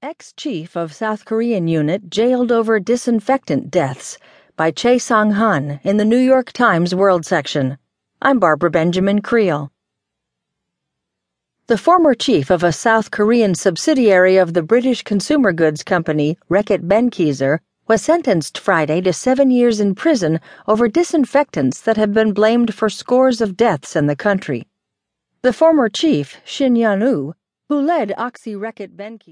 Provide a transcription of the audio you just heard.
Ex Chief of South Korean Unit Jailed Over Disinfectant Deaths by Choe Sang Hun in the New York Times World section. I'm Barbara Benjamin Creel. The former chief of a South Korean subsidiary of the British consumer goods company Reckitt Benckiser was sentenced Friday to seven years in prison over disinfectants that have been blamed for scores of deaths in the country. The former chief, Shin Yun woo, who led Oxy Reckitt Benckiser,